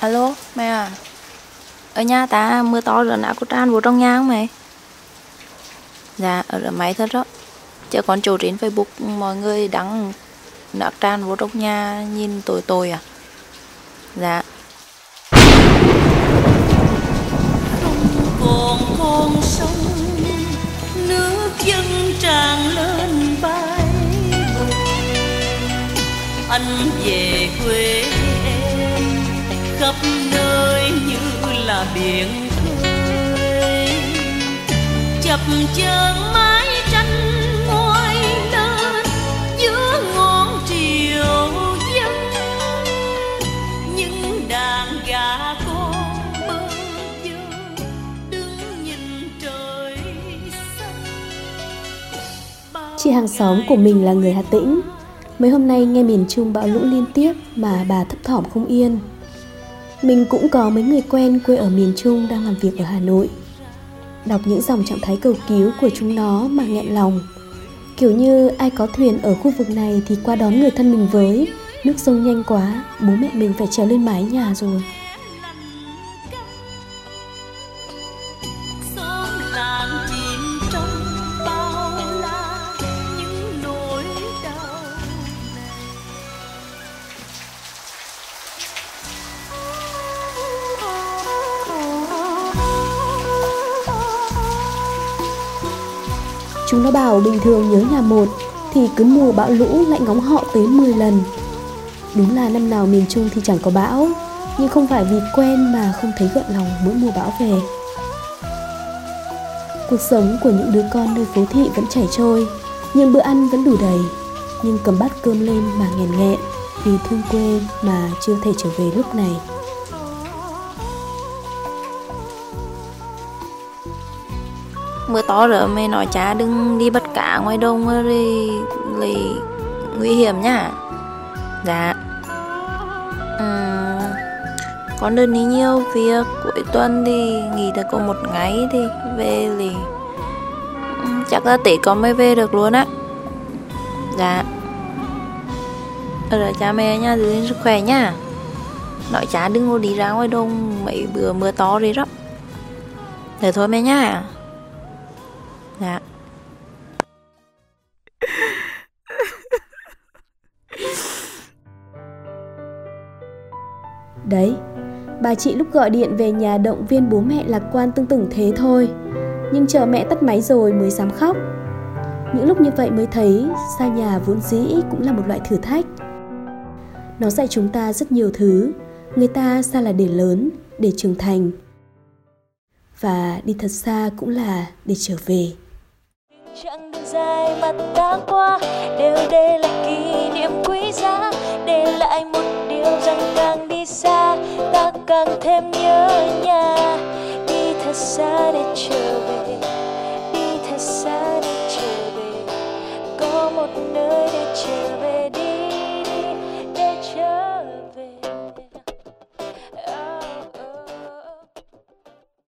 Alo, mẹ à? Ở nhà ta mưa to rồi đã có tràn vô trong nhà không mày? Dạ, ở máy thật đó. Chứ còn chủ trên Facebook mọi người đăng đã tràn vô trong nhà nhìn tội tội à? Dạ. Còn con sông nước dân tràn lên bay. Anh về quê khắp nơi như là biển khơi. Chập chờn mái tranh ngoi lên giữa ngọn triều dân những đàn gà con bơ vơ đứng nhìn trời xanh. Chị hàng xóm của mình là người Hà Tĩnh. Mấy hôm nay nghe miền Trung bão lũ liên tiếp mà bà thấp thỏm không yên. Mình cũng có mấy người quen quê ở miền Trung đang làm việc ở Hà Nội. Đọc những dòng trạng thái cầu cứu của chúng nó mà nghẹn lòng. Kiểu như ai có thuyền ở khu vực này thì qua đón người thân mình với. Nước sông nhanh quá, bố mẹ mình phải trèo lên mái nhà rồi. Chúng nó bảo bình thường nhớ nhà một, Thì cứ mùa bão lũ lại ngóng họ tới 10 lần. Đúng là năm nào miền Trung thì chẳng có bão, Nhưng không phải vì quen mà không thấy gợn lòng mỗi mùa bão về. Cuộc sống của những đứa con nơi phố thị vẫn chảy trôi, Nhưng bữa ăn vẫn đủ đầy. Nhưng cầm bát cơm lên mà nghèn nghẹn Vì thương quê mà chưa thể trở về lúc này. Mưa to rồi mày nói cha đừng đi bắt cá ngoài đông rồi lại nguy hiểm nhá Dạ. Uhm, Con đơn đi nhiều việc Cuối tuần thì nghỉ được có một ngày thì về thì Chắc là tỷ con mới về được luôn á. Dạ. Ở đó cha mẹ nha, giữ gìn sức khỏe nha. Nói cha đừng có đi ra ngoài đông mấy bữa mưa to rồi đó. Để thôi mẹ nha. Dạ. Đấy, bà chị lúc gọi điện về nhà động viên bố mẹ lạc quan tương tưởng thế thôi. Nhưng chờ mẹ tắt máy rồi mới dám khóc. Những lúc như vậy mới thấy xa nhà vốn dĩ cũng là một loại thử thách. Nó dạy chúng ta rất nhiều thứ. Người ta xa là để lớn, để trưởng thành. Và đi thật xa cũng là để trở về chặng đường dài mà ta qua đều để lại kỷ niệm quý giá, để lại một điều rằng càng đi xa ta càng thêm nhớ nhà